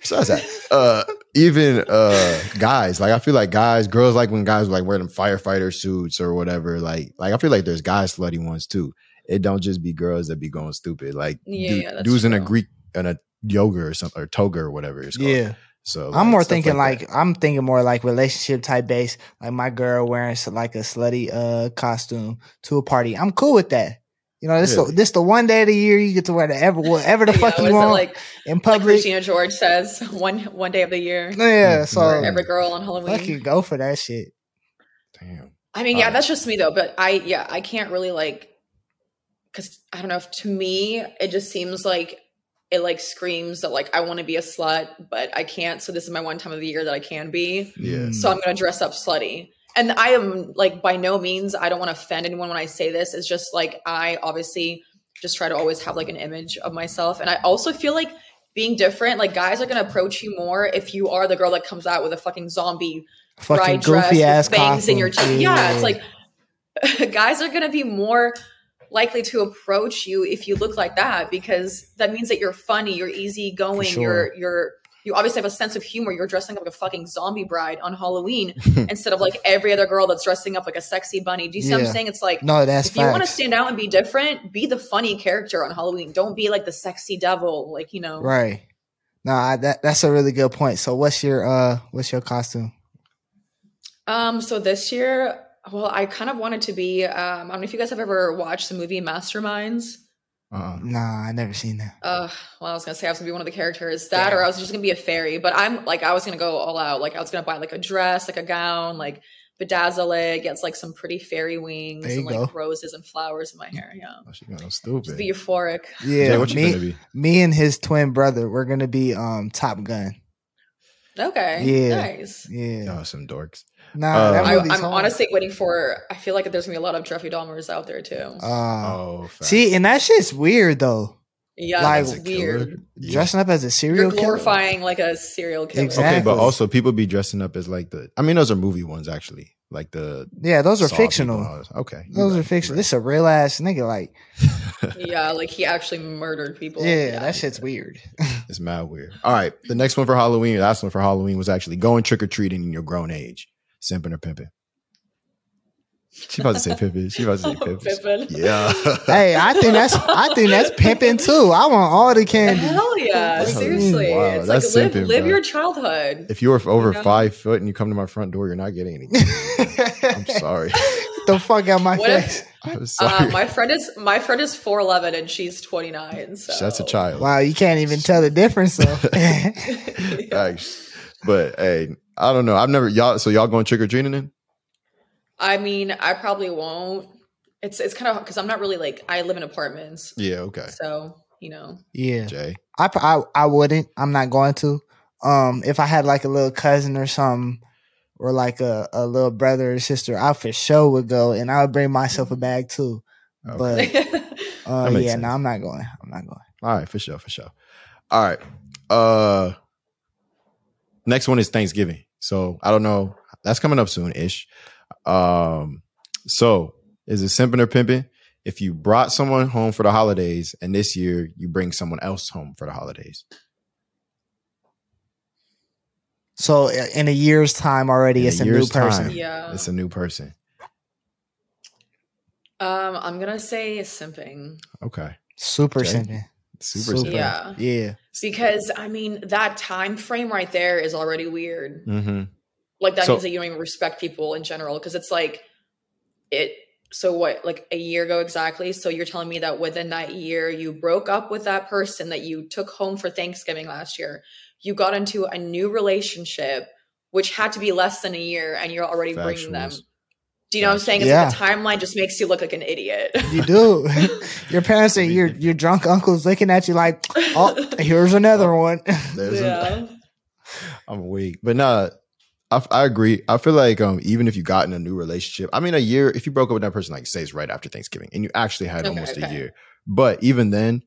besides that, uh, even uh, guys, like I feel like guys, girls like when guys like wear them firefighter suits or whatever. Like, like I feel like there's guys slutty ones too. It don't just be girls that be going stupid. Like Yeah, du- yeah, that's dudes in a. Greek in a yoga or something or toga or whatever it's called. Yeah. So I'm more thinking that. like, I'm thinking more like relationship type base. Like my girl wearing like a slutty uh costume to a party. I'm cool with that. You know, this Yeah. the, this the one day of the year you get to wear whatever whatever the fuck was you want like in like public. Christina George says, one one day of the year yeah, Mm, so right. every girl on Halloween. fuck you, go for that shit. damn. I mean, yeah, Alright. that's just me though. But I, yeah, I can't really like, because I don't know. If to me, it just seems like it like screams that like I want to be a slut, but I can't. So this is my one time of the year that I can be. Yeah. So I'm gonna dress up slutty. And I am like by no means I don't want to offend anyone when I say this. It's just like I obviously just try to always have like an image of myself. And I also feel like being different, like guys are gonna approach you more if you are the girl that comes out with a fucking zombie Fucking bride dress with bangs in your teeth. Yeah. it's like guys are gonna be more likely to approach you if you look like that because that means that you're funny, you're easygoing, sure. you're you're you obviously have a sense of humor. You're dressing up like a fucking zombie bride on Halloween instead of like every other girl that's dressing up like a sexy bunny. Do you see what I'm saying? It's like no, that's if you want to stand out and be different, be the funny character on Halloween. Don't be like the sexy devil, like you know. Right. No, I, that that's a really good point. So what's your uh what's your costume? Um. So this year, well, I kind of wanted to be. Um. I don't know if you guys have ever watched the movie Masterminds. Uh-uh. Nah, I never seen that. Uh, well, I was gonna say I was gonna be one of the characters, that Damn. or I was just gonna be a fairy. But I'm like, I was gonna go all out. Like, I was gonna buy like a dress, like a gown, like bedazzle it, get like some pretty fairy wings There you and like go. roses and flowers in my hair. Yeah, Oh, she going just stupid. be euphoric. Yeah, Jay, what you me, gonna be? me and his twin brother, we're gonna be um Top Gun. Okay, Yeah. nice. Yeah. Y'all some dorks. Nah, Uh, I, I'm hard. honestly waiting for. I feel like there's gonna be a lot of Jeffrey Dahmers out there too. Uh, oh, facts. see, and that shit's weird though. yeah, like- that's As a killer? weird. Yeah. Dressing up as a serial You're killer. glorifying like a serial killer. Exactly. Okay, but also people be dressing up as like the. I mean, those are movie ones actually, like the. Yeah, those are Saw people fictional. and all this. Okay, you're Those are fictional. you're This is a real ass nigga. Like, Yeah, like he actually murdered people. yeah, that shit's weird. It's mad weird. All right, the next one for Halloween, the last one for Halloween was actually going trick or treating in your grown age, simping or pimping. She about to say pimping. She about to say pimping. Pippin. Yeah. hey, I think that's I think that's pimping too. I want all the candy. Hell yeah! Wow, Seriously, wow, it's that's like live, simping, live your childhood. if you were over You know? five foot and you come to my front door, you're not getting anything. I'm sorry. Get the fuck out my What if- face. I'm sorry. Uh, my friend is my friend is four eleven and she's twenty nine. So That's a child. Wow, you can't even tell the difference though. Facts. But hey, I don't know. I've never y'all. So y'all going trick or treating then? I mean, I probably won't. It's it's kind of because I'm not really like I live in apartments, Yeah. Okay. so you know. yeah, Jay. I, I I wouldn't. I'm not going to. Um, if I had like a little cousin or something, or like a, a little brother or sister, I for sure would go, and I would bring myself a bag too. Okay. But uh, yeah, sense. no, I'm not going. I'm not going. All right, for sure, for sure. All right. Uh next one is Thanksgiving. So I don't know. That's coming up soon ish. Um, so is it simping or pimping? If you brought someone home for the holidays and this year you bring someone else home for the holidays. So uh, in a year's time already, In it's a new person. time. yeah. It's a new person. Um, I'm gonna say simping. Okay. Super Jay? simple. Super, Super. simping. Yeah, Yeah. Because I mean that time frame right there is already weird. Mm-hmm. Like that So- means that you don't even respect people in general because it's like it. So what? Like a year ago exactly. So you're telling me that within that year you broke up with that person that you took home for Thanksgiving last year. You got into a new relationship, which had to be less than a year, and you're already bringing them. Factuals. Do you know what I'm saying? It's Yeah. like the timeline just makes you look like an idiot. You do. your parents and your your drunk uncles looking at you like, oh, here's another one. There's yeah. I'm weak. But nah, I, I agree. I feel like um, even if you got in a new relationship, I mean, a year, if you broke up with that person, like say it's right after Thanksgiving and you actually had Okay, almost a year, but even then,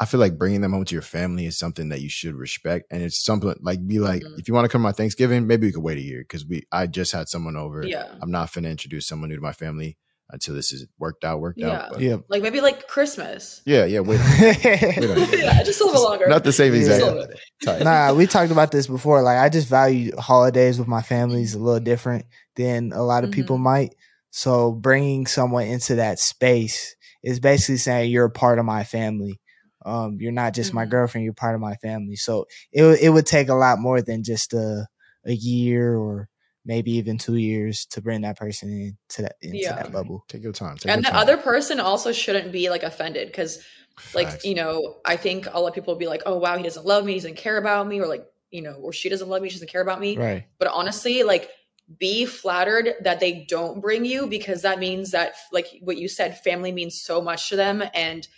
I feel like bringing them home to your family is something that you should respect. And it's something like, be like, Mhm. if you want to come to my Thanksgiving, maybe we could wait a year because we, I just had someone over. Yeah. I'm not finna introduce someone new to my family until this is worked out, worked Yeah. out. But Yeah. Like maybe like Christmas. yeah, yeah, wait. yeah, just a little longer. Not the same Yeah. exact. Just a little bit. time. nah, we talked about this before. Like, I just value holidays with my families a little different than a lot of people might. So, bringing someone into that space is basically saying you're a part of my family. Um, you're not just my Mhm. girlfriend; you're part of my family. So, it would- it would take a lot more than just a a year or maybe even two years to bring that person in to that into Yeah. that bubble. Take your time. Take And your the time. other person also shouldn't be like offended because like Facts. you know i think a lot of people will be like oh wow he doesn't love me he doesn't care about me or like you know or she doesn't love me she doesn't care about me Right. but honestly like be flattered that they don't bring you because that means that like what you said family means so much to them and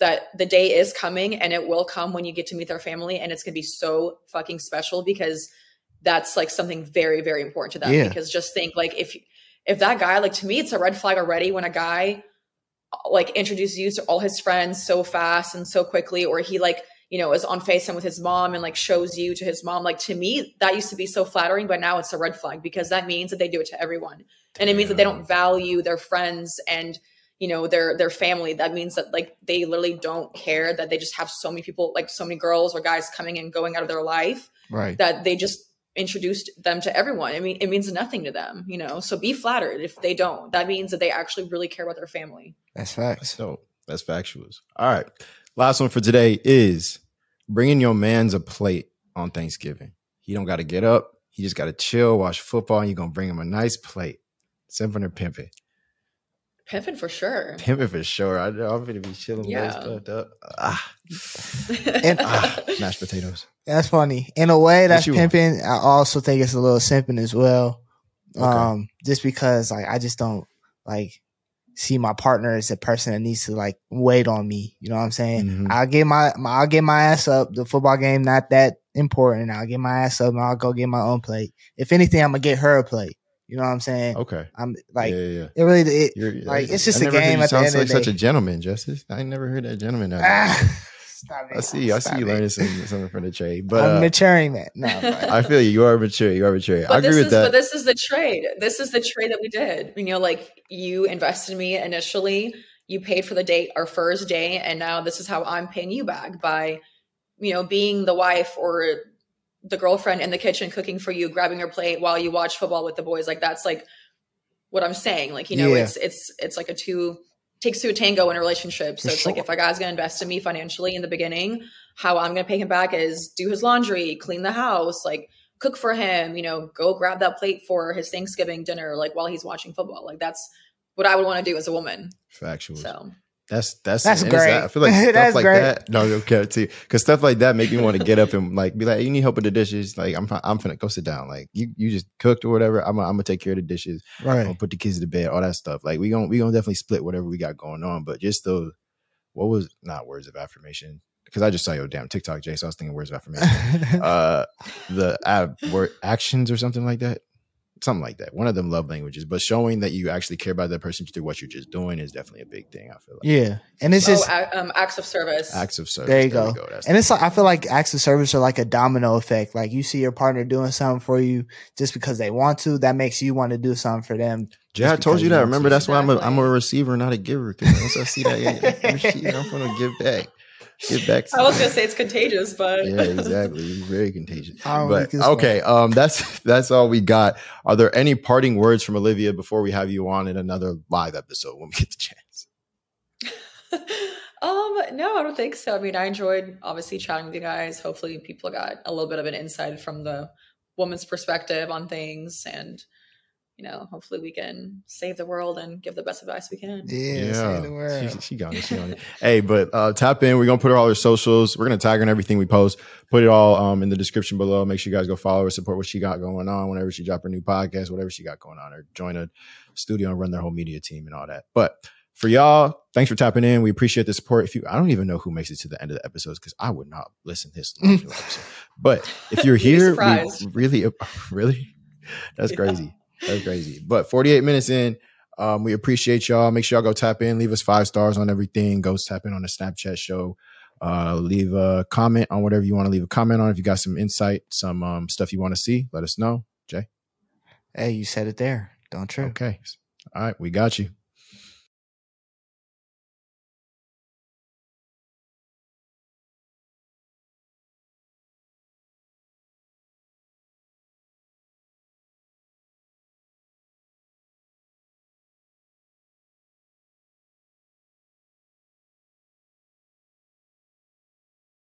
that the day is coming and it will come when you get to meet their family and it's going to be so fucking special because that's like something very very important to them. Yeah. because just think like if if that guy like to me it's a red flag already when a guy like introduces you to all his friends so fast and so quickly or he like you know is on facetime with his mom and like shows you to his mom. Like to me that used to be so flattering but now it's a red flag because that means that they do it to everyone. And it means that they don't value their friends and you know their their family that means that like they literally don't care that they just have so many people like so many girls or guys coming and going out of their life Right. that they just introduced them to everyone i mean it means nothing to them you know so be flattered if they don't that means that they actually really care about their family That's facts. So that's factuals. All right. Last one for today is bringing your man's a plate on Thanksgiving. He don't got to get up. He just got to chill, watch football, and you're going to bring him a nice plate. Simping or pimping? Pimping for sure Pimping for sure. I, I'm going to be chilling, Yeah. yeah. stuffed up. Ah, And- ah, mashed potatoes. That's funny. In a way, that's you want? pimping. I also think it's a little simping as well. Okay. Um, just because like I just don't like see my partner as a person that needs to like wait on me. You know what I'm saying? Mhm. I'll get my, my I'll get my ass up. The football game not that important. I'll get my ass up and I'll go get my own plate. If anything, I'm gonna get her a plate. You know what I'm saying? Okay. I'm like yeah, yeah. it really it, You're, like, it's just I a never heard game You at the sound end of like the such day. a gentleman, Justice. I ain't never heard that gentleman. out ah, stop it. I see. I see Stop you it. learning something, something from the trade. But I'm uh, maturing, man. No, I'm like- I feel you. You are mature. You are mature. I agree this with is that. but this is the trade this is the trade that we did you know like you invested in me initially you paid for the date our first day and now this is how i'm paying you back by you know being the wife or the girlfriend in the kitchen cooking for you grabbing your plate while you watch football with the boys like that's like what i'm saying like you know Yeah. it's it's it's like a two takes two to tango in a relationship so For it's like if a guy's gonna invest in me financially in the beginning how i'm gonna pay him back is do his laundry clean the house like cook for him, you know, go grab that plate for his Thanksgiving dinner, like while he's watching football. Like that's what I would want to do as a woman. Factual. So That's that's That's great. that- I feel like stuff like great. that. No, okay, too, because stuff like that make me want to get up and like be like, "You need help with the dishes? Like, I'm I'm finna go sit down. Like, you you just cooked or whatever. I'm gonna- I'm gonna take care of the dishes. I'm right. gonna put the kids to bed. All that stuff. Like, we gonna we gonna definitely split whatever we got going on. But just those, what was not words of affirmation? Because I just saw your damn TikTok, Jay. So I was thinking words of affirmation. uh, the uh, word actions or something like that. Something like that. One of them love languages, but showing that you actually care about that person through what you're just doing is definitely a big thing. I feel like. yeah, and it's oh, just a- um, acts of service. acts of service. There you we go. That's And it's like I feel like acts of service are like a domino effect. Like you see your partner doing something for you just because they want to, that makes you want to do something for them. Jay, I told you you that. Remember, to. that's why I'm a, I'm a receiver, not a giver. Because once I see that, yeah, receiver, I'm gonna give back. Give back. I was gonna say it's contagious, but yeah, exactly. It's very contagious. But think it's okay, um, that's that's all we got. Are there any parting words from Olivia before we have you on in another live episode when we get the chance? um, no, I don't think so. I mean, I enjoyed obviously chatting with you guys. Hopefully, people got a little bit of an insight from the woman's perspective on things, and you know, hopefully, we can save the world and give the best advice we can. Yeah, say the word. She, she got it. She got it. hey, but uh, tap in. We're gonna put her all her socials. We're gonna tag her in everything we post. Put it all um in the description below. Make sure you guys go follow her, support what she got going on. Whenever she drop her new podcast, whatever she got going on, or join a studio and run their whole media team and all that. But for y'all, thanks for tapping in. We appreciate the support. If you, I don't even know who makes it to the end of the episodes because I would not listen to this long to the episode. But if you're here, we really, really. That's Yeah. crazy. That's crazy. But 48 minutes in, um, we appreciate y'all. Make sure y'all go tap in, leave us five stars on everything. Go tap in on the Snapchat show. Uh, leave a comment on whatever you want to leave a comment on. If you got some insight, some um, stuff you want to see, let us know. Jay. Hey, you said it there. Don't trip. Okay. All right. We got you.